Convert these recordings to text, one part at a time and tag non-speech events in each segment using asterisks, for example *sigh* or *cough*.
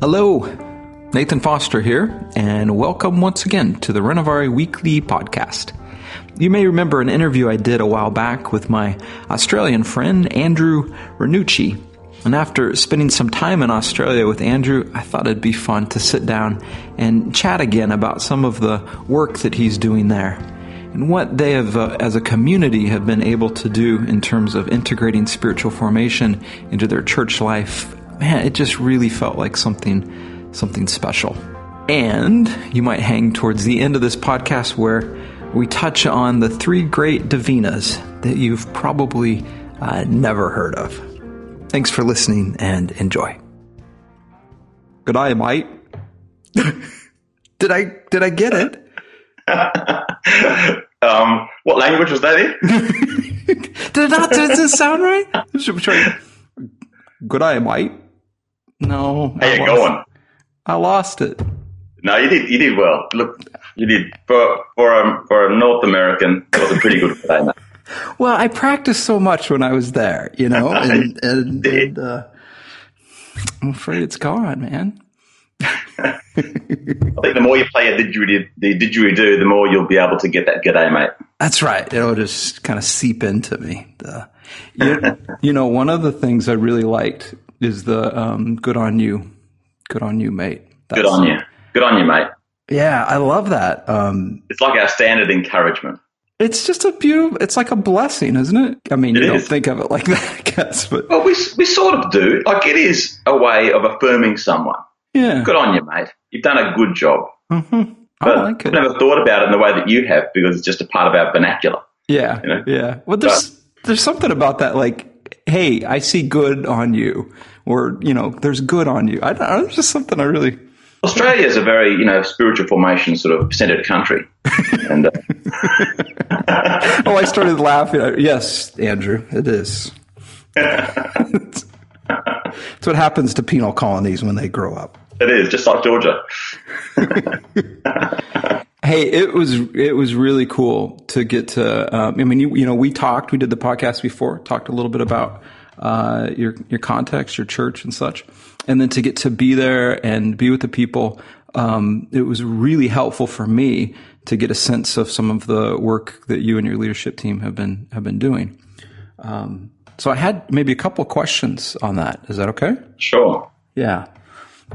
Hello, Nathan Foster here, and welcome once again to the Renovaré Weekly Podcast. You may remember an interview I did a while back with my Australian friend Andrew Renucci. And after spending some time in Australia with Andrew, I thought it'd be fun to sit down and chat again about some of the work that he's doing there and what they have, uh, as a community, have been able to do in terms of integrating spiritual formation into their church life. Man, it just really felt like something, something special. And you might hang towards the end of this podcast where we touch on the three great divinas that you've probably uh, never heard of. Thanks for listening and enjoy. Good eye, mate. *laughs* did I did I get it? *laughs* um, what language was that in? *laughs* did it not? Did it sound right? Good eye, mate. No. How you going? I lost it. No, you did. You did well. Look, you did for for a for a North American. It was a pretty good play. *laughs* Well, I practiced so much when I was there, you know, *laughs* and, and, and uh, I'm afraid it's gone, man. *laughs* I think the more you play a didgeridoo, the didgeridoo, the more you'll be able to get that good, g'day, mate. That's right. It'll just kind of seep into me. The, you, you know, one of the things I really liked is the um, "good on you, good on you, mate." That's, good on you, good on you, mate. Yeah, I love that. Um, it's like our standard encouragement. It's just a beautiful. It's like a blessing, isn't it? I mean, you it don't think of it like *laughs* that, I guess, but well, we we sort of do. Like it is a way of affirming someone. Yeah, good on you, mate. You've done a good job. Mm-hmm. I but like it. I've never thought about it in the way that you have because it's just a part of our vernacular. Yeah, you know? yeah. Well, there's but, there's something about that, like, hey, I see good on you, or you know, there's good on you. I, I there's just something I really Australia is a very, you know, spiritual formation sort of centered country. *laughs* and, uh, oh, I started laughing. Yes, Andrew, it is. *laughs* It's what happens to penal colonies when they grow up. It is just like Georgia. *laughs* hey, it was it was really cool to get to. Um, I mean, you, you know, we talked. We did the podcast before. Talked a little bit about uh, your your context, your church, and such and then to get to be there and be with the people, um, it was really helpful for me to get a sense of some of the work that you and your leadership team have been have been doing. Um, so I had maybe a couple questions on that. Is that okay? Sure. Yeah.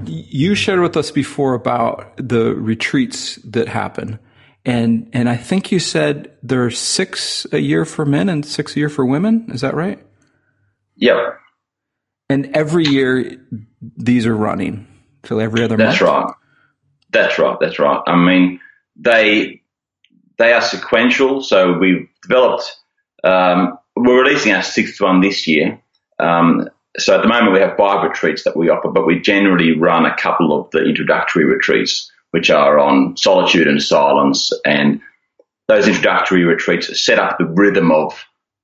You shared with us before about the retreats that happen. And and I think you said there are six a year for men and six a year for women. Is that right? Yep. And every year these are running. So every other month? That's month. right. That's right. That's right. I mean, they they are sequential. So we've developed. Um, we're releasing our sixth one this year. Um, so at the moment we have five retreats that we offer, but we generally run a couple of the introductory retreats, which are on solitude and silence. And those introductory retreats set up the rhythm of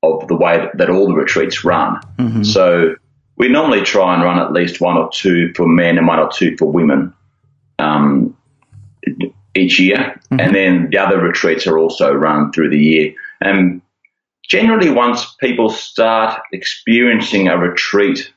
of the way that, that all the retreats run. Mm-hmm. So we normally try and run at least one or two for men and one or two for women um, each year. Mm-hmm. And then the other retreats are also run through the year. And generally, once people start experiencing a retreat,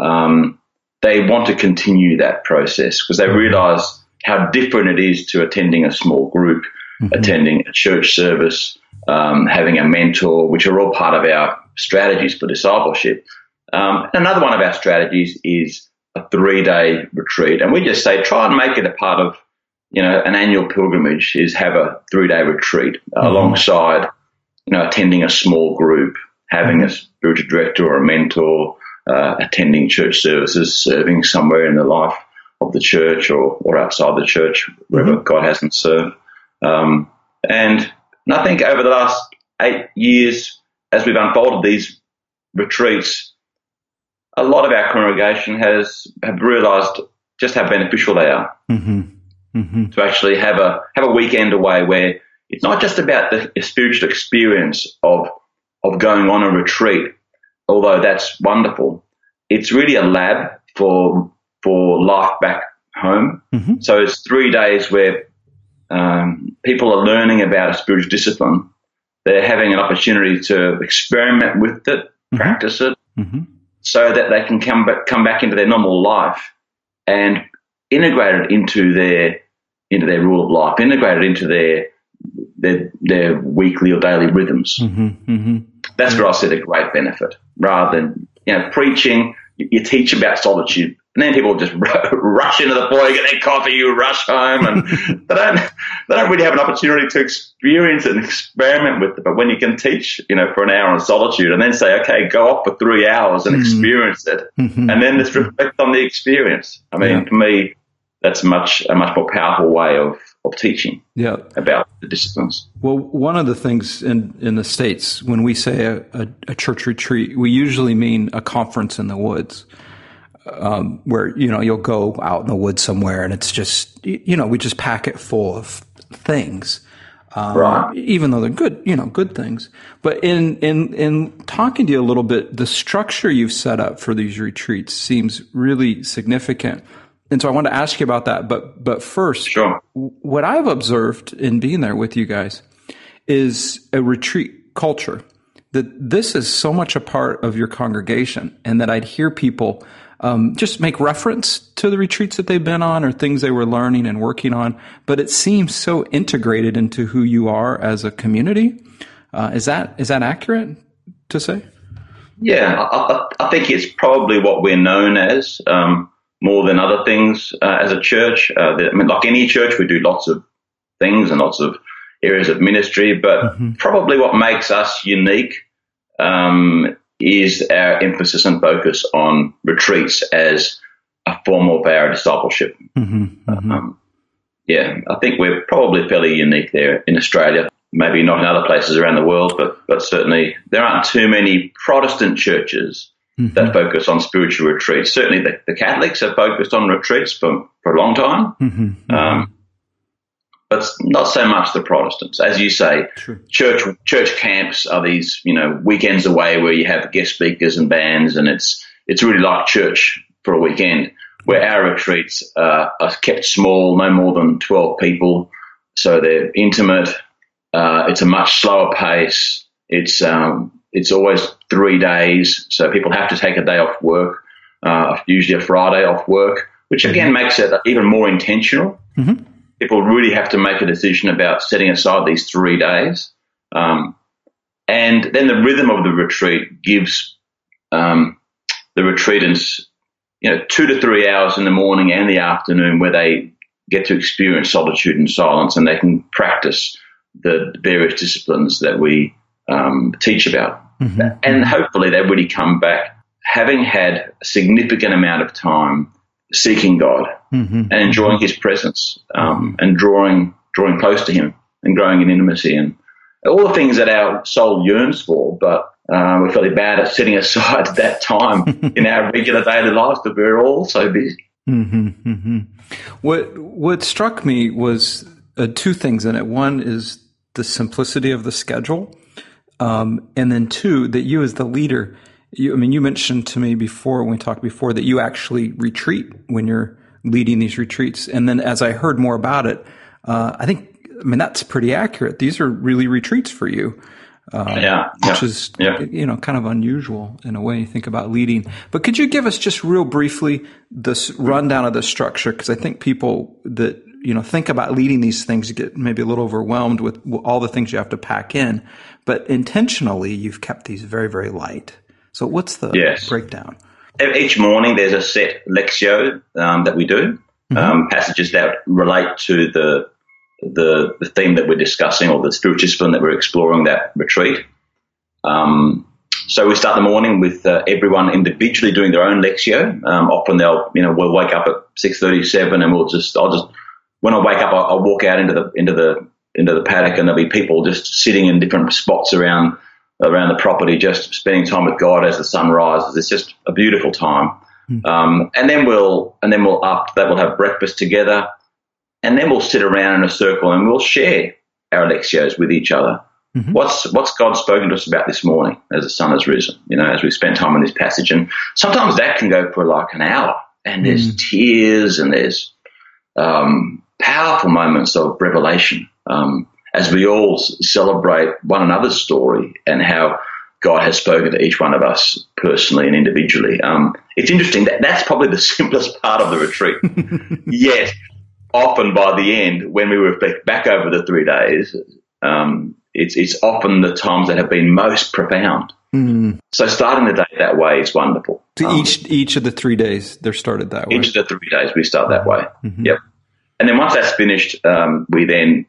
um, they want to continue that process because they realize how different it is to attending a small group, mm-hmm. attending a church service, um, having a mentor, which are all part of our strategies for discipleship. Um, another one of our strategies is a three day retreat. And we just say try and make it a part of, you know, an annual pilgrimage is have a three day retreat mm-hmm. alongside, you know, attending a small group, having mm-hmm. a spiritual director or a mentor, uh, attending church services, serving somewhere in the life of the church or, or outside the church, wherever mm-hmm. God hasn't served. Um, and, and I think over the last eight years, as we've unfolded these retreats, a lot of our congregation has have realised just how beneficial they are mm-hmm. Mm-hmm. to actually have a have a weekend away where it's not just about the spiritual experience of of going on a retreat, although that's wonderful. It's really a lab for for life back home. Mm-hmm. So it's three days where um, people are learning about a spiritual discipline. They're having an opportunity to experiment with it, Mm-hmm. practice it, Mm-hmm. so that they can come back, come back into their normal life and integrate it into their into their rule of life, integrate it into their their, their weekly or daily rhythms. Mm-hmm, mm-hmm. That's where I see the great benefit. Rather than you know preaching, you teach about solitude, and then people just *laughs* rush into the boy, get their coffee, you rush home, and *laughs* they don't they don't really have an opportunity to experience and experiment with it. But when you can teach, you know, for an hour in solitude, and then say, okay, go off for three hours and mm-hmm. experience it, mm-hmm. and then just reflect on the experience. I mean, yeah. for me, that's much a much more powerful way of of teaching yeah. about the disciplines. Well, one of the things in, in the States, when we say a, a, a church retreat, we usually mean a conference in the woods. Um, where you know you'll go out in the woods somewhere and it's just you know we just pack it full of things um, right. even though they're good you know good things but in in in talking to you a little bit the structure you've set up for these retreats seems really significant and so I want to ask you about that. But but first, sure. what I've observed in being there with you guys is a retreat culture. That this is so much a part of your congregation, and that I'd hear people um, just make reference to the retreats that they've been on or things they were learning and working on. But it seems so integrated into who you are as a community. Uh, is that is that accurate to say? Yeah, I, I, think it's probably what we're known as. Um, more than other things uh, as a church. Uh, I mean, like any church, we do lots of things and lots of areas of ministry, but mm-hmm. probably what makes us unique um, is our emphasis and focus on retreats as a form of our discipleship. Mm-hmm. Mm-hmm. Um, yeah, I think we're probably fairly unique there in Australia. Maybe not in other places around the world, but but certainly there aren't too many Protestant churches mm-hmm. that focus on spiritual retreats. Certainly, the, the, Catholics have focused on retreats for, for a long time, mm-hmm. mm-hmm. um, but not so much the Protestants. As you say, True. church church camps are these you know weekends away where you have guest speakers and bands, and it's it's really like church for a weekend. Where our retreats uh, are kept small, no more than twelve people, so they're intimate. Uh, it's a much slower pace. It's um, it's always three days, so people have to take a day off work, uh, usually a Friday off work, which mm-hmm. again makes it even more intentional. Mm-hmm. People really have to make a decision about setting aside these three days. Um, and then the rhythm of the retreat gives um, the retreatants, you know, two to three hours in the morning and the afternoon where they get to experience solitude and silence and they can practice the various disciplines that we um, teach about. Mm-hmm. And hopefully they really come back having had a significant amount of time seeking God mm-hmm. and enjoying His presence um, and drawing drawing close to Him and growing in intimacy and all the things that our soul yearns for, but uh, we're fairly bad at setting aside *laughs* that time in our regular daily lives because we're all so busy. Mm-hmm, mm-hmm. What what struck me was uh, two things in it. One is the simplicity of the schedule, um, and then two, that you as the leader, you, I mean, you mentioned to me before when we talked before that you actually retreat when you're leading these retreats. And then as I heard more about it, uh, I think, I mean, that's pretty accurate. These are really retreats for you. Uh, yeah, which is yeah. you know kind of unusual in a way. You think about leading, but could you give us just real briefly this rundown of the structure? Because I think people that you know think about leading these things get maybe a little overwhelmed with all the things you have to pack in but intentionally you've kept these very very light so what's the yes. breakdown each morning there's a set lectio um, that we do mm-hmm. um, passages that relate to the, the the theme that we're discussing or the spiritual discipline that we're exploring that retreat um, so we start the morning with uh, everyone individually doing their own lectio. Um, often they'll, you know, we'll wake up at six thirty-seven, and we'll just, I'll just when I wake up, I, I walk out into the into the into the paddock, and there'll be people just sitting in different spots around around the property, just spending time with God as the sun rises. It's just a beautiful time. Mm. Um, and then we'll and then we'll up that we'll have breakfast together, and then we'll sit around in a circle and we'll share our lectios with each other. Mm-hmm. What's what's God spoken to us about this morning as the sun has risen? You know, as we spent time in this passage, and sometimes that can go for like an hour, and there's mm. tears and there's um, powerful moments of revelation um, as we all celebrate one another's story and how God has spoken to each one of us personally and individually. Um, it's interesting that that's probably the *laughs* simplest part of the retreat. *laughs* Yet, often by the end, when we reflect back over the three days, um, it's it's often the times that have been most profound. Mm. So starting the day that way is wonderful. So um, each each of the three days they're started that way. Each of the three days we start that way. Mm-hmm. Yep. And then once that's finished, um, we then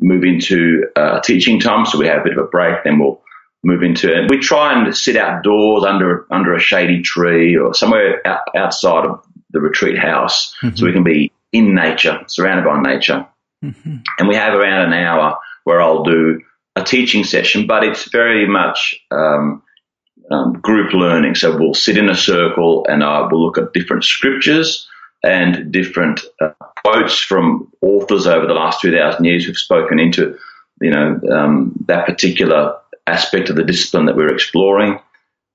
move into uh, teaching time. So we have a bit of a break. Then we'll move into it. We try and sit outdoors under under a shady tree or somewhere out, outside of the retreat house, mm-hmm. so we can be in nature, surrounded by nature. Mm-hmm. And we have around an hour where I'll do a teaching session, but it's very much um, um, group learning. So we'll sit in a circle and uh, we'll look at different scriptures and different uh, quotes from authors over the last 2,000 years who've spoken into, you know, um, that particular aspect of the discipline that we're exploring.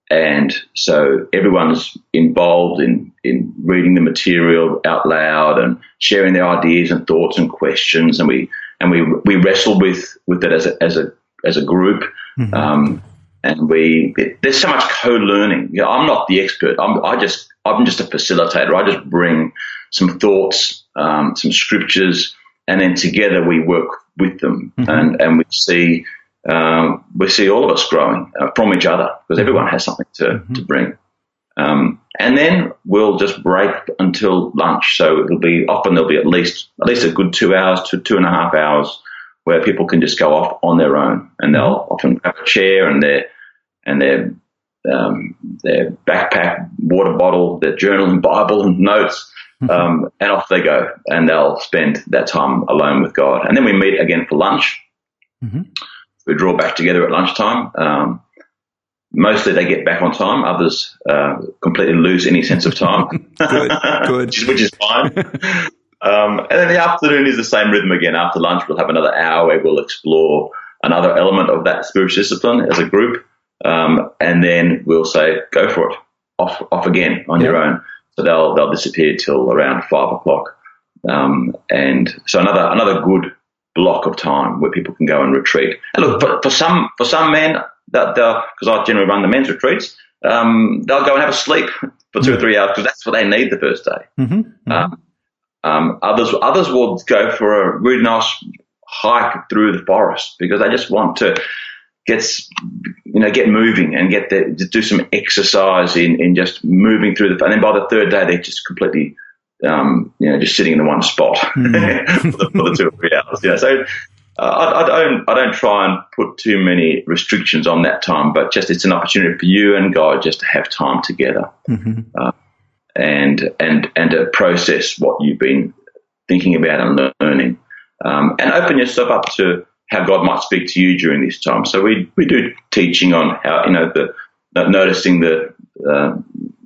And so everyone's involved in, in reading the material out loud and sharing their ideas and thoughts and questions. And we, and we, we wrestle with, with it as a, as a, as a group. Mm-hmm. Um, and we, it, there's so much co-learning. You know, I'm not the expert. I'm, I just, I'm just a facilitator. I just bring some thoughts, um, some scriptures, and then together we work with them mm-hmm. and, and we see, um, we see all of us growing uh, from each other because everyone has something to, mm-hmm. to bring. Um, and then we'll just break until lunch. So it'll be often there'll be at least at least a good two hours to two and a half hours where people can just go off on their own, and they'll mm-hmm. often have a chair and their and their um, their backpack, water bottle, their journal and Bible and notes, mm-hmm. um, and off they go, and they'll spend that time alone with God. And then we meet again for lunch. Mm-hmm we draw back together at lunchtime. Um, mostly they get back on time. Others uh, completely lose any sense of time. *laughs* good, good. which, is, *laughs* which, is, fine. um, and then the afternoon is the same rhythm again. After lunch, we'll have another hour where we'll explore another element of that spiritual discipline as a group. Um, and then we'll say, go for it, off, off again on yeah. your own. So they'll, they'll disappear till around five o'clock. Um, and so another, another good block of time where people can go and retreat. And look, for, for some for some men, that because I generally run the men's retreats, um, they'll go and have a sleep for two or three hours because that's what they need the first day. Mm-hmm, mm-hmm. Um, um, others others will go for a really nice hike through the forest because they just want to get you know get moving and get the, do some exercise in, in just moving through the and then by the third day they're just completely um, you know, just sitting in the one spot *laughs* mm. for, the, for, the, two or three hours. You know, so uh, I, I, don't I don't try and put too many restrictions on that time, but just it's an opportunity for you and God just to have time together, mm-hmm. uh, and and and to process what you've been thinking about and learning, um, and open yourself up to how God might speak to you during this time. So we we do teaching on how you know the noticing the uh,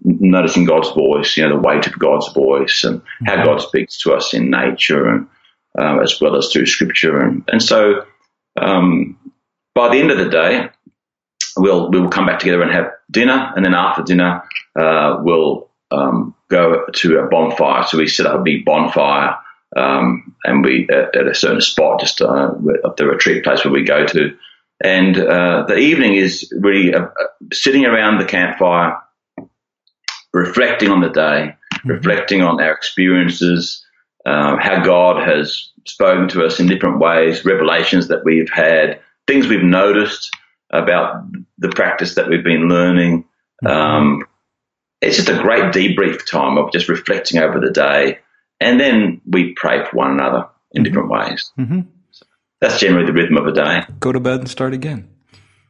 noticing God's voice, you know, the weight of God's voice and how God speaks to us in nature and uh, as well as through scripture. And, and so um, by the end of the day, we'll, we'll come back together and have dinner. And then after dinner, uh, we'll um, go to a bonfire. So we set up a big bonfire um, and we at, at, a certain spot just uh, at the retreat place where we go to. And uh, the evening is really uh, sitting around the campfire, reflecting on the day, mm-hmm. reflecting on our experiences, uh, how God has spoken to us in different ways, revelations that we've had, things we've noticed about the practice that we've been learning. Mm-hmm. Um, it's just a great debrief time of just reflecting over the day. And then we pray for one another in mm-hmm. different ways. Mm-hmm. So that's generally the rhythm of a day. Go to bed and start again.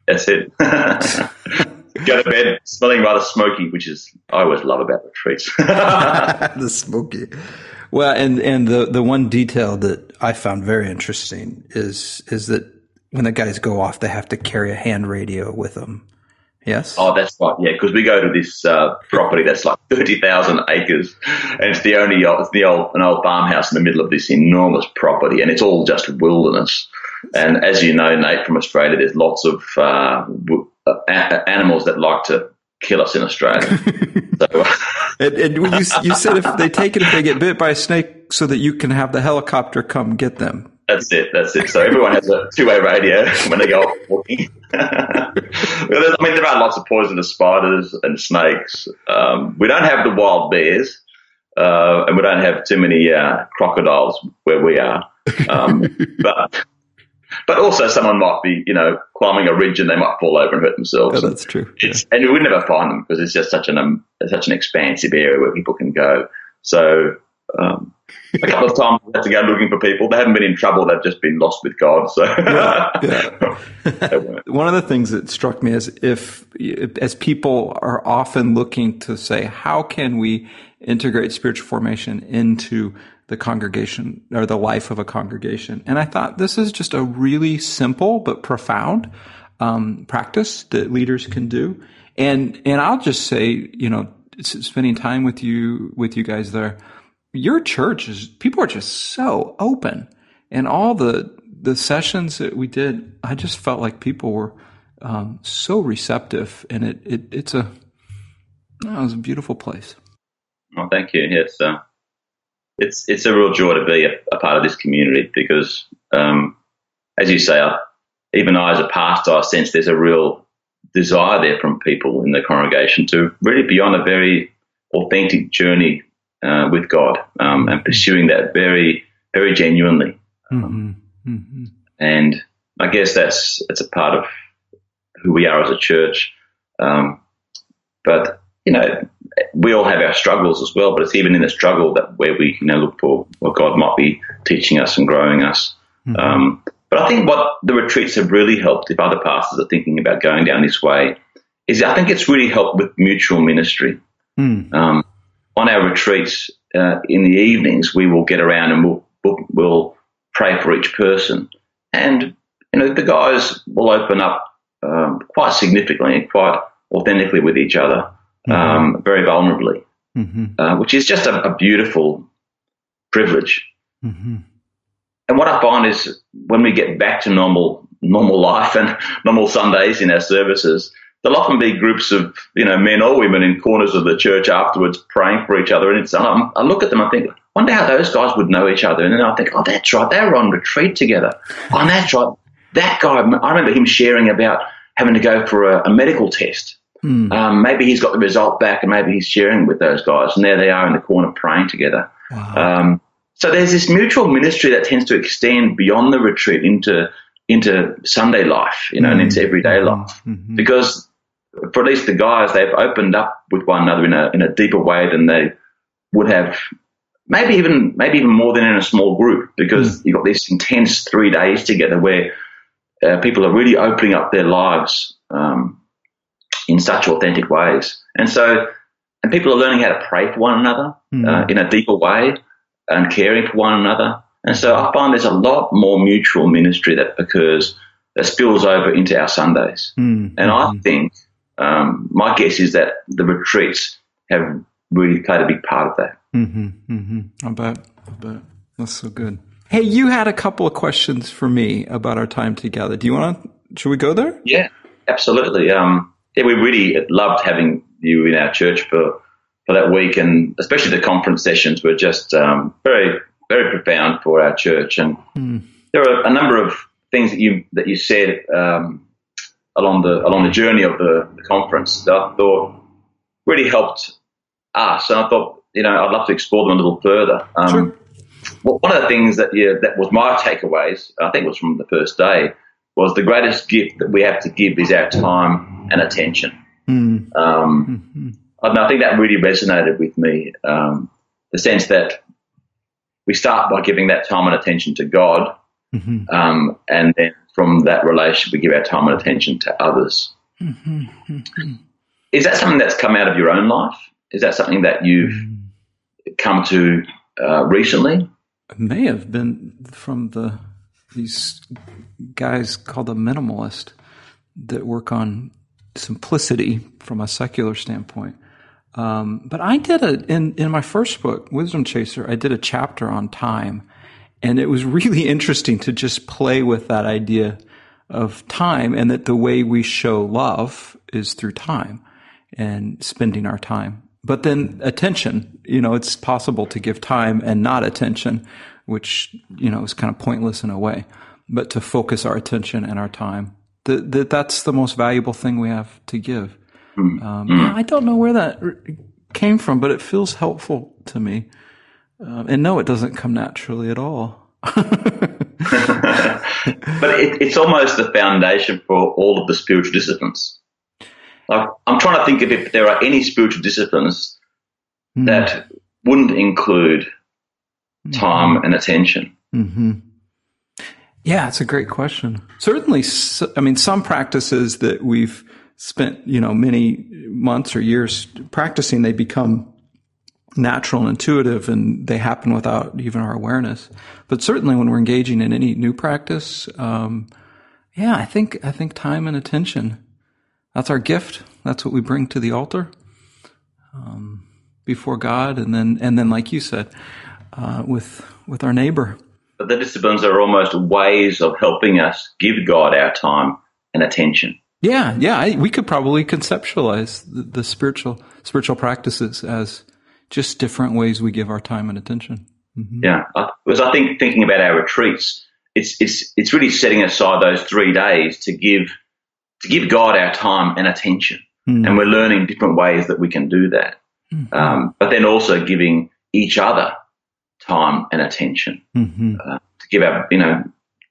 That's it. *laughs* go to bed smelling rather smoky, which is I always love about retreats. *laughs* the smoky. Well, and and the the one detail that I found very interesting is is that when the guys go off, they have to carry a hand radio with them. Yes. Oh, that's right. Yeah, because we go to this uh, property that's like thirty thousand acres, and it's the only it's the old an old farmhouse in the middle of this enormous property, and it's all just wilderness. And as you know, Nate from Australia, there's lots of uh, a- animals that like to kill us in Australia. *laughs* so, and, and you, you said if they take it if they get bit by a snake, so that you can have the helicopter come get them. That's it. That's it. So everyone has a two-way radio *laughs* when they go off walking. *laughs* I mean, there are lots of poisonous spiders and snakes. Um, we don't have the wild bears, uh, and we don't have too many uh, crocodiles where we are. Um, *laughs* but but also someone might be, you know, climbing a ridge and they might fall over and hurt themselves. Yeah, that's true. It's, yeah. And you would never find them because it's just such an um, such an expansive area where people can go. So um, *laughs* a couple of times we had to go looking for people. They haven't been in trouble; they've just been lost with God. So, yeah, yeah. *laughs* *laughs* one of the things that struck me is if, as people are often looking to say, how can we integrate spiritual formation into the congregation or the life of a congregation? And I thought this is just a really simple but profound um, practice that leaders can do. And and I'll just say, you know, spending time with you with you guys there your church is people are just so open. And all the the sessions that we did i just felt like people were um, so receptive. And it, it it's a oh, it was a beautiful place. Well thank you. Yes uh, it's it's a real joy to be a, a part of this community because um, as you say I, even I as a pastor I sense there's a real desire there from people in the congregation to really be on a very authentic journey uh, with God um, and pursuing that very, very genuinely. Mm-hmm. Mm-hmm. And I guess that's it's a part of who we are as a church. Um, but you know, we all have our struggles as well. But it's even in the struggle that where we you know look for what God might be teaching us and growing us. Mm-hmm. Um, but I think what the retreats have really helped, if other pastors are thinking about going down this way, is I think it's really helped with mutual ministry. Mm. Um, on our retreats uh, in the evenings, we will get around and we'll, we'll, we'll pray for each person. And, you know, the guys will open up um, quite significantly and quite authentically with each other, mm-hmm. um, very vulnerably, mm-hmm. uh, which is just a, a beautiful privilege. Mm-hmm. And what I find is when we get back to normal, normal life and *laughs* normal Sundays in our services, there'll often be groups of you know men or women in corners of the church afterwards praying for each other, and it's um, I look at them, I think, wonder how those guys would know each other, and then I think, oh, that's right, they were on retreat together. Oh, that's right, that guy. I remember him sharing about having to go for a, a medical test. Mm. Um, maybe he's got the result back, and maybe he's sharing with those guys, and there they are in the corner praying together. Wow. Um, so there's this mutual ministry that tends to extend beyond the retreat into into Sunday life, you know, mm-hmm. and into everyday mm-hmm. life. Mm-hmm. Because for at least the guys, they've opened up with one another in a in a deeper way than they would have, maybe even maybe even more than in a small group. Because mm-hmm. you've got this intense three days together where uh, people are really opening up their lives um, in such authentic ways, and so and people are learning how to pray for one another mm-hmm. uh, in a deeper way and caring for one another. And so I find there's a lot more mutual ministry that occurs that spills over into our Sundays. Mm-hmm. And I think um, my guess is that the retreats have really played a big part of that. Mm-hmm, mm-hmm. I bet. I bet. That's so good. Hey, you had a couple of questions for me about our time together. Do you want to? Should we go there? Yeah, absolutely. Um, yeah, we really loved having you in our church for for that week, and especially the conference sessions were just um, very very profound for our church. And mm. there are a number of things that you that you said um, along the along the journey of the, the, conference that I thought really helped us. And I thought, you know, I'd love to explore them a little further. Um, sure. well, one of the things that yeah, that was my takeaways, I think it was from the first day, was the greatest gift that we have to give is our time and attention. Mm. Um, mm-hmm. I think that really resonated with me. Um, the sense that we start by giving that time and attention to God, mm-hmm. um, and then from that relationship, we give our time and attention to others. Mm-hmm. mm-hmm. Is that something that's come out of your own life? Is that something that you've mm-hmm. come to uh, recently? It may have been from the these guys called the minimalist that work on simplicity from a secular standpoint. Um, but I did a in in my first book, Wisdom Chaser. I did a chapter on time, and it was really *laughs* interesting to just play with that idea of time, and that the way we show love is through time and spending our time. But then attention, you know, it's possible to give time and not attention, which, you know, is kind of pointless in a way, but to focus our attention and our time. That, that that's the most valuable thing we have to give. Mm. Um, I don't know where that came from, but it feels helpful to me. Um, and no, it doesn't come naturally at all. *laughs* but it, it's almost the foundation for all of the spiritual disciplines. Like, I'm trying to think of if there are any spiritual disciplines Mm. that wouldn't include time and attention. hmm Yeah, it's a great question. Certainly, I mean, some practices that we've spent, you know, many months or years practicing, they become natural and intuitive and they happen without even our awareness. But certainly when we're engaging in any new practice, um, yeah, I think, I think time and attention, that's our gift. That's what we bring to the altar, um, before God. And then, and then, like you said, uh, with, with our neighbor. But the disciplines are almost ways of helping us give God our time and attention. Yeah, yeah, I, we could probably conceptualize the, the spiritual spiritual practices as just different ways we give our time and attention. Yeah, because I think thinking about our retreats, it's it's it's really setting aside those three days to give to give God our time and attention, Mm. and we're learning different ways that we can do that. Um, but then also giving each other time and attention hmm to give our you know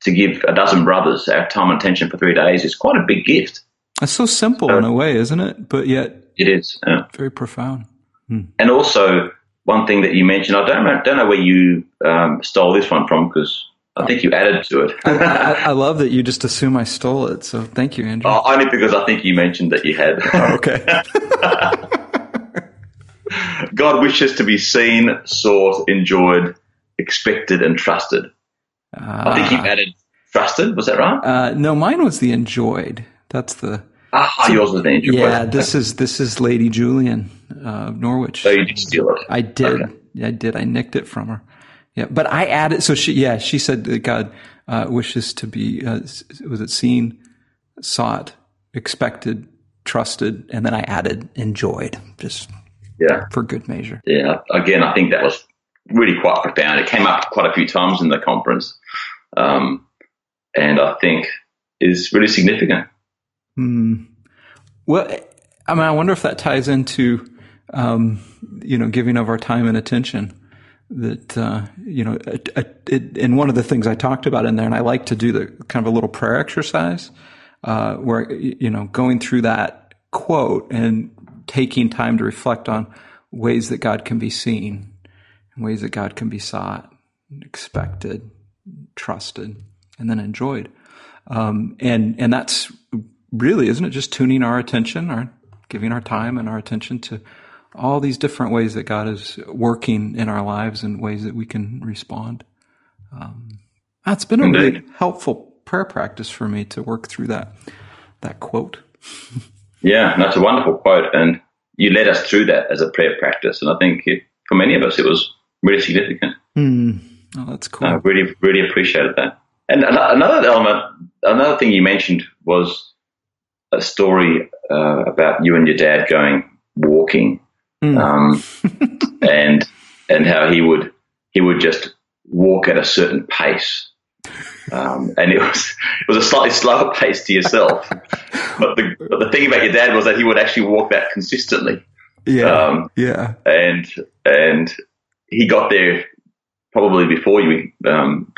to give a dozen brothers our time and attention for three days is quite a big gift. It's so simple in a way, isn't it? But yet It is. Uh, very profound. And also, one thing that you mentioned, I don't know, don't know where you um, stole this one from because I think you added to it. I, I love that you just assume I stole it. So thank you, Andrew. Oh, only because I think you mentioned that you had. okay. *laughs* God wishes to be seen, sought, enjoyed, expected, and trusted. I think you added trusted. Was that right? Uh, no, mine was the enjoyed. That's the Ah, yours was enjoyed. yeah. This is this is Lady Julian uh, of Norwich. So you did steal it. I did. Okay. I did. I nicked it from her. Yeah, but I added. So she, yeah, she said that God uh, wishes to be. Uh, was it seen, sought, expected, trusted, and then I added enjoyed, just Yeah, for good measure. yeah. Again, I think that was really quite profound. It came up quite a few times in the conference, um, and I think is really significant. Hmm. Well, I mean, I wonder if that ties into, um, you know, giving of our time and attention. That uh, you know, it, it, and one of the things I talked about in there, and I like to do the kind of a little prayer exercise, uh, where you know, going through that quote and taking time to reflect on ways that God can be seen, ways that God can be sought, expected, trusted, and then enjoyed. Um, and and that's really, isn't it, just tuning our attention, our giving our time and our attention to all these different ways that God is working in our lives and ways that we can respond. Um, that's been a really helpful prayer practice for me to work through that that quote. *laughs* Yeah, that's a wonderful quote, and you led us through that as a prayer practice, and I think it, for many of us it was really significant. Hmm. Oh, that's cool. I really, really appreciated that. And another element, another thing you mentioned was a story uh, about you and your dad going walking, Mm. um, *laughs* and and how he would he would just walk at a certain pace, um, and it was it was a slightly slower pace to yourself. *laughs* but the but the thing about your dad was that he would actually walk that consistently, yeah. um, yeah. and and he got there probably before you, um,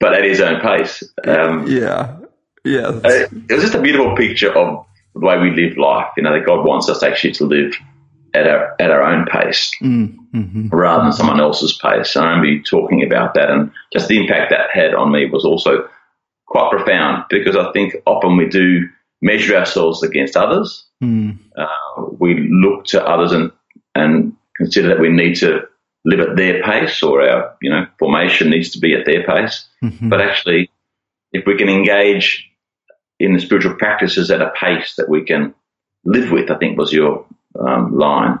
but at his own pace. Um, Yeah. Yeah. it was just a beautiful picture of the way we live life. You know, that God wants us actually to live at our at our own pace Mm, hmm rather than someone else's pace. And I remember talking about that, and just the impact that had on me was also quite profound because I think often we do measure ourselves against others. Mm, Uh, we look to others and and consider that we need to live at their pace or our you know formation needs to be at their pace. mhm. But actually, if we can engage in the spiritual practices at a pace that we can live with, I think was your um, line,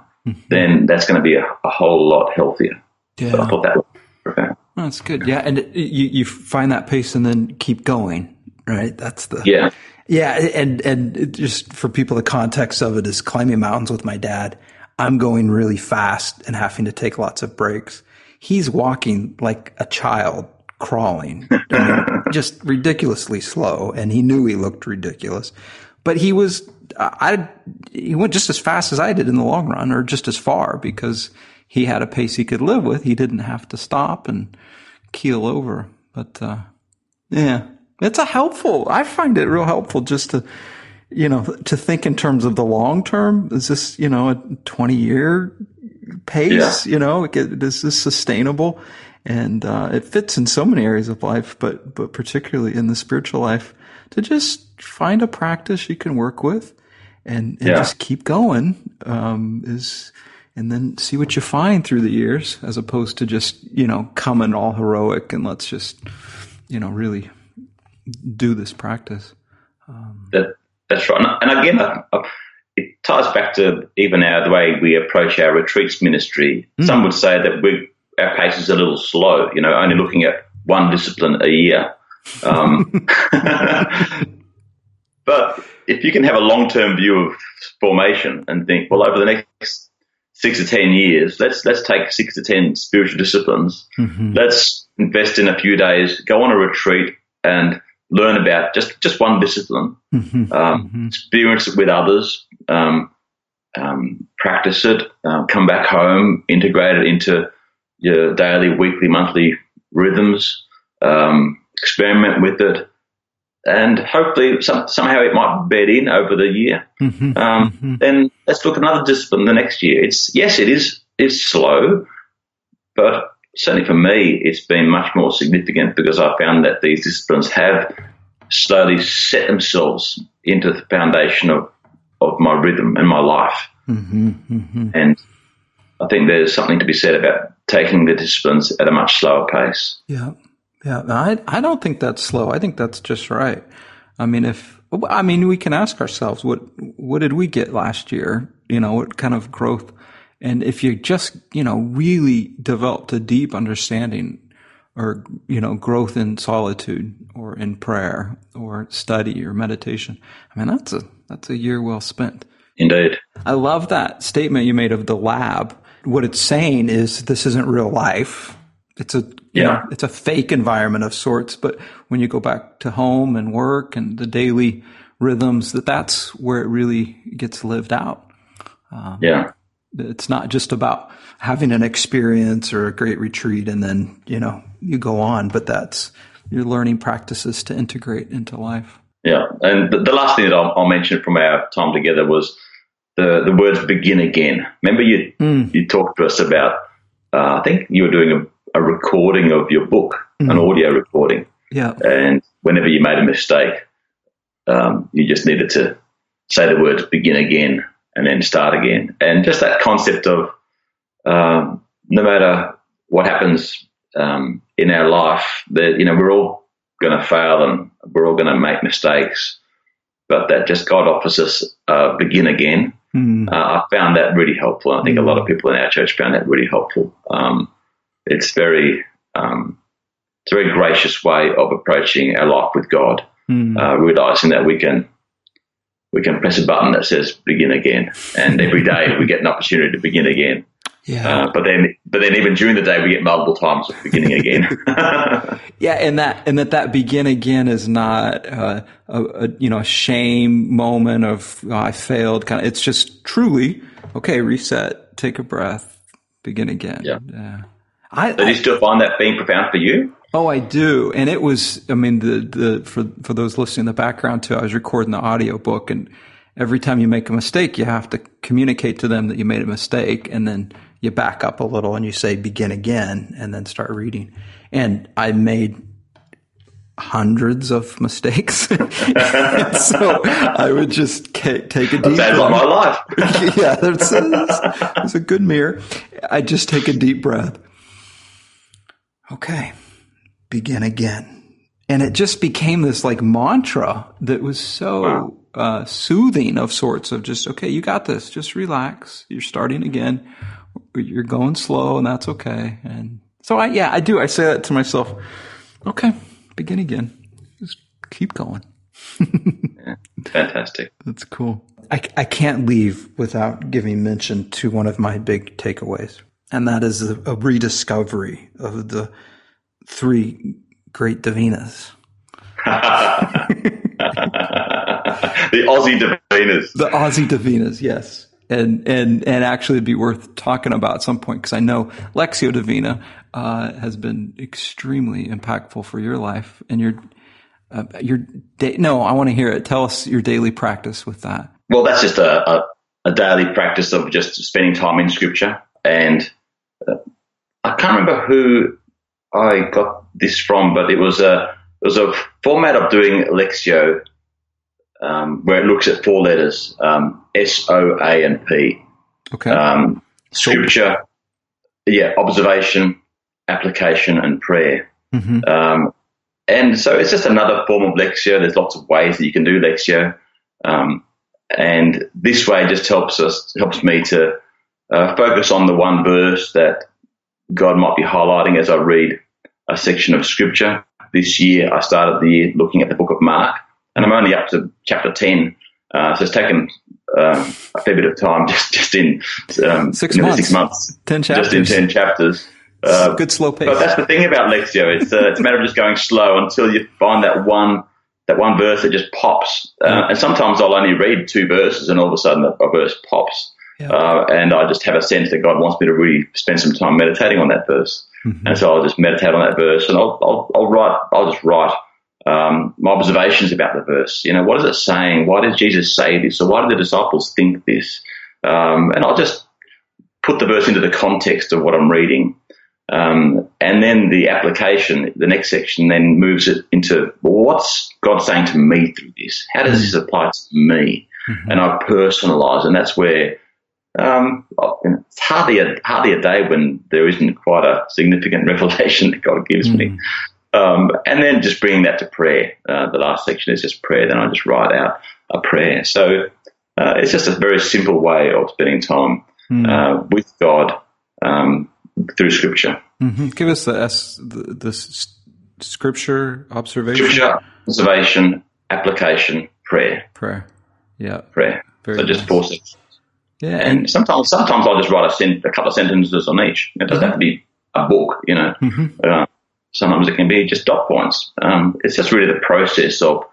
then that's going to be a, a whole lot healthier. So I Yeah. thought that was profound. That's good. Yeah. And it, you, you find that pace and then keep going, right? That's the, Yeah. Yeah, and and just for people, the context of it is climbing mountains with my dad. I'm going really fast and having to take lots of breaks. he's walking like a child crawling, *laughs* just ridiculously slow. And he knew he looked ridiculous, but he was, I, he went just as fast as I did in the long run or just as far because he had a pace he could live with. He didn't have to stop and keel over. But, uh, yeah, it's a helpful, I find it real helpful just to, you know, to think in terms of the long term. Is this, you know, a 20 year pace? Yeah. You know, is this sustainable? And, uh, it fits in so many areas of life, but, but particularly in the spiritual life to just find a practice you can work with and, and yeah. just keep going, um, is, and then see what you find through the years as opposed to just, you know, coming all heroic and let's just, you know, really do this practice. Um, that, that's right. And again, uh, uh, it ties back to even our, the way we approach our retreats ministry. Mm. Some would say that we, our pace is a little slow, you know, only looking at one discipline a year. Um, *laughs* but if you can have a long term view of formation and think, well, over the next six to ten years, let's let's take six to ten spiritual disciplines. Mm-hmm. Let's invest in a few days, go on a retreat, and learn about just just one discipline. Mm-hmm. Um, mm-hmm. Experience it with others. Um, um, practice it. Um, come back home. Integrate it into your daily, weekly, monthly rhythms. Um, experiment with it and hopefully some, somehow it might bed in over the year. Mm-hmm, um, mm-hmm. Then let's look at another discipline the next year. It's yes, it is it's slow, but certainly for me, it's been much more significant because I found that these disciplines have slowly set themselves into the foundation of of my rhythm and my life. Mm-hmm, mm-hmm. and I think there's something to be said about taking the disciplines at a much slower pace. Yeah. Yeah, I I don't think that's slow. I think that's just right. I mean, if I mean, we can ask ourselves what what did we get last year? You know, what kind of growth? And if you just you know really developed a deep understanding or you know growth in solitude or in prayer or study or meditation, I mean that's a that's a year well spent. Indeed. I love that statement you made of the lab. What it's saying is this isn't real life. It's a yeah. Know, it's a fake environment of sorts. But when you go back to home and work and the daily rhythms, that that's where it really gets lived out. Um, yeah. It's not just about having an experience or a great retreat and then, you know, you go on, but that's your learning practices to integrate into life. Yeah. And the, the last thing that I'll, I'll, mention from our time together was the, the words begin again. Remember you, mm. you talked to us about, uh, I think you were doing a a recording of your book, mm. an audio recording. Yeah. And whenever you made a mistake, um, you just needed to say the words begin again and then start again. And just that concept of um, no matter what happens um, in our life, that, you know, we're all going to fail and we're all going to make mistakes, but that just God offers us uh, begin again. Mm. Uh, I found that really helpful. I think a lot of people in our church found that really helpful. Um, it's very um, it's a very gracious way of approaching our life with God, mm. uh, realizing that we can we can press a button that says begin again, and every day we get an opportunity to begin again. Yeah. Uh, but then, but then even during the day, we get multiple times of beginning again. *laughs* yeah, and that and that that begin again is not uh, a, a, you know a shame moment of oh, I failed. Kind of, it's just truly okay. Reset, take a breath, begin again. Yeah. yeah. I, so do you still find that being profound for you? Oh, I do. And it was, I mean, the, the, for, for those listening in the background too, I was recording the audio book and every time you make a mistake, you have to communicate to them that you made a mistake and then you back up a little and you say begin again and then start reading. And I made hundreds of mistakes. *laughs* so I would just take a deep breath. like my life. *laughs* yeah, there's a, there's a good mirror. I just take a deep breath okay, begin again. And it just became this like mantra that was so wow. uh, soothing of sorts of just, okay, you got this. Just relax. You're starting again. You're going slow and that's okay. And so I, yeah, I do. I say that to myself. Okay, begin again. Just keep going. *laughs* yeah, fantastic. That's cool. I, I can't leave without giving mention to one of my big takeaways And that is a, a rediscovery of the three great divinas. *laughs* the Aussie divinas. The Aussie divinas, yes. And, and, and actually be worth talking about at some point because I know Lectio Divina, uh, has been extremely impactful for your life and your, uh, your. No, I want to hear it. Tell us your daily practice with that. Well, that's just a, a, a daily practice of just spending time in scripture. And uh, I can't remember who I got this from, but it was a, it was a format of doing Lectio um, where it looks at four letters um, S, O, A, and P. Okay. Um, scripture, yeah, observation, application, and prayer. Mm-hmm. Um, and so it's just another form of Lectio. There's lots of ways that you can do Lectio. Um, and this way just helps us, helps me to uh, focus on the one verse that God might be highlighting as I read a section of scripture. This year, I started the year looking at the book of Mark, and I'm only up to chapter 10. Uh, so it's taken uh, a fair bit of time *laughs* just, just in um, six, months. six months. 10 chapters. Just in 10 chapters. Uh, Good slow pace. But that's the thing about Lectio; It's, uh, it's a matter of just going slow until you find that one that one verse that just pops. Uh, and sometimes I'll only read two verses, and all of a sudden a, a verse pops. Yeah. Uh, and I just have a sense that God wants me to really spend some time meditating on that verse. Mhm. And so I'll just meditate on that verse, and I'll I'll, I'll write. I'll just write um, my observations about the verse. You know, what is it saying? Why did Jesus say this? Or why did the disciples think this? Um, and I'll just put the verse into the context of what I'm reading. Um, and then the application, the next section, then moves it into well, what's God saying to me through this? How does this apply to me? Mhm. And I personalize, and that's where um, it's hardly a hardly a day when there isn't quite a significant *laughs* revelation that God gives me. Um, and then just bringing that to prayer. Uh, the last section is just prayer. Then I just write out a prayer. So uh, it's just a very simple way of spending time Mhm. uh, with God um, through Scripture. Mhm. Give us the, S, the, the s- scripture observation Scripture, observation, application, prayer, prayer. Yeah. prayer. Very so just nice. four sections. Yeah. And, sometimes, sometimes I'll just write a, sen- a couple of sentences on each. It doesn't have to be a book, you know. Mhm. Uh, sometimes it can be just dot points. Um, it's just really the process of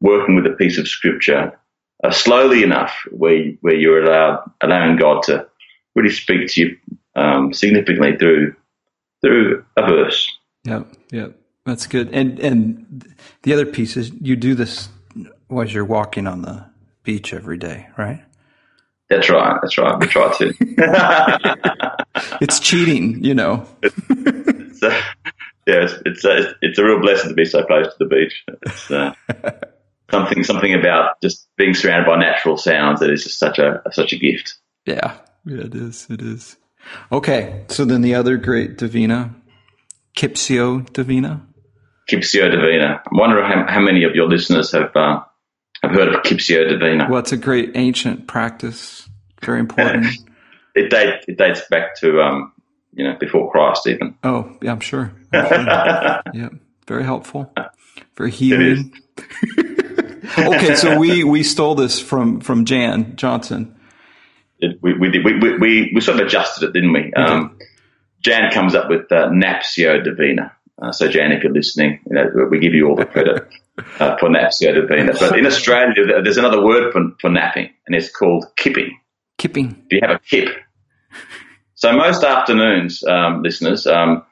working with a piece of scripture uh, slowly enough where where you're allowed allowing God to really speak to you um, significantly through through a verse. Yeah, yep. That's good. And and the other piece is you do this while you're walking on the beach every day, right? That's right. That's right. We try to. *laughs* It's cheating, you know. *laughs* it's, uh, yeah, it's it's, uh, it's a real blessing to be so close to the beach. It's uh, *laughs* something something about just being surrounded by natural sounds that is just such a such a gift. Yeah, yeah, it is. It is. Okay, so then the other great Divina, Kipsio Divina. Kipsio Divina. I wonder how, how many of your listeners have uh, have heard of Kipsio Divina. Well, it's a great ancient practice. Very important. *laughs* It dates it dates back to um, you know before Christ even. oh, yeah, I'm sure. *laughs* I'm sure. yeah, very helpful. Very healing. *laughs* okay, so we we stole this from from Jan Johnson. It, we, we, we, we, we, we sort of adjusted it, didn't we? Um, Jan comes up with uh, Napsio Divina. Uh, so Jan, if you're listening, you know, we give you all the credit *laughs* uh, for Napsio Divina. But in Australia, there's another word for, for napping, and it's called kipping. Kipping. Do you have a kip? So most afternoons, um, listeners, um,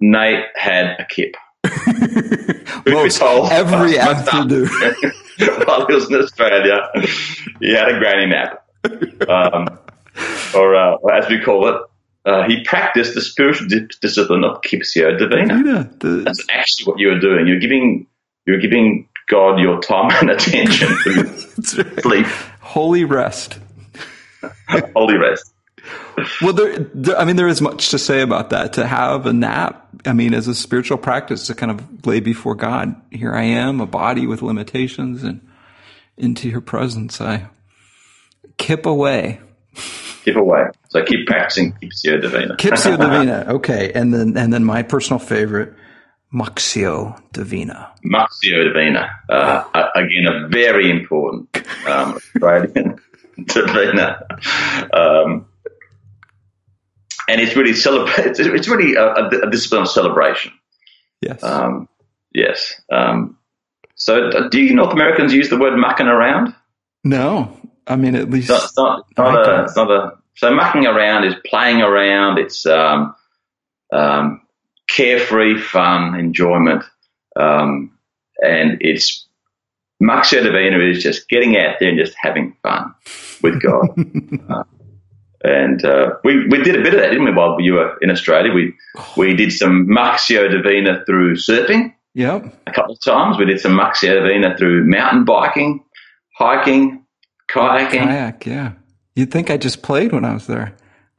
Nate had a kip. *laughs* Most told. every Most afternoon. *laughs* While he was in Australia, he had a granny nap. Um, or, uh, as we call it, uh, he practiced the spiritual di- discipline of Kipsio Divina. Yeah, the- That's actually what you were doing. You're giving, you're giving God your time and attention through *laughs* that's right. sleep, Holy rest. holy rest. Well, there, there, I mean, there is much to say about that. To have a nap, I mean, as a spiritual practice, to kind of lay before God, here I am, a body with limitations, and into your presence, I kip away. Give away. So keep practicing Kipsio Divina. Kipsio *laughs* Divina. Okay. And then, and then my personal favorite, Maxio Divina. Maxio Divina. Uh, again, a very important um, Australian *laughs* Divina. Um, and it's really celebrate. It's, it's really a, a, discipline of celebration. Yes. Um, yes. Um, so, uh, do you North Americans use the word mucking around? No, I mean at least it's not, it's not, a, it's not a. So mucking around is playing around. It's um, um, carefree fun, enjoyment, um, and it's Muxio Divina is just getting out there and just having fun with God. *laughs* uh, and uh, we, we did a bit of that, didn't we, while you were in Australia? We we did some Maxio Divina through surfing. Yep. A couple of times. We did some Maxio Divina through mountain biking, hiking, kayaking. Kayak, yeah. You'd think I just played when I was there. *laughs*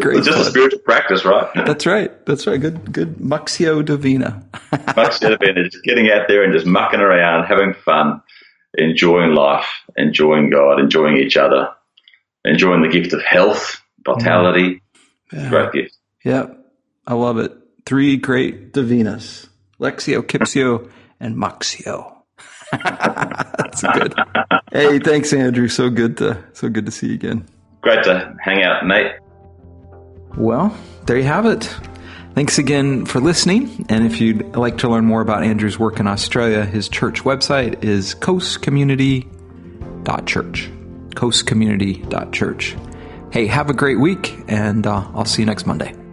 Great. It's just a spiritual practice, right? That's right. That's right. Good, good Muxio Divina. *laughs* Muxio Divina, just getting out there and just mucking around, having fun, enjoying life, enjoying God, enjoying each other, enjoying the gift of health, vitality. Mm-hmm. Yeah. Great gift. Yep. I love it. Three great Divinas. Lectio, Kipsio, and Muxio. *laughs* That's good. hey, thanks, Andrew. So good to so good to see you again. Great to hang out, mate. Well, there you have it. Thanks again for listening. And if you'd like to learn more about Andrew's work in Australia, his church website is coastcommunity.church. Coastcommunity.church. Hey, have a great week, and uh, I'll see you next Monday.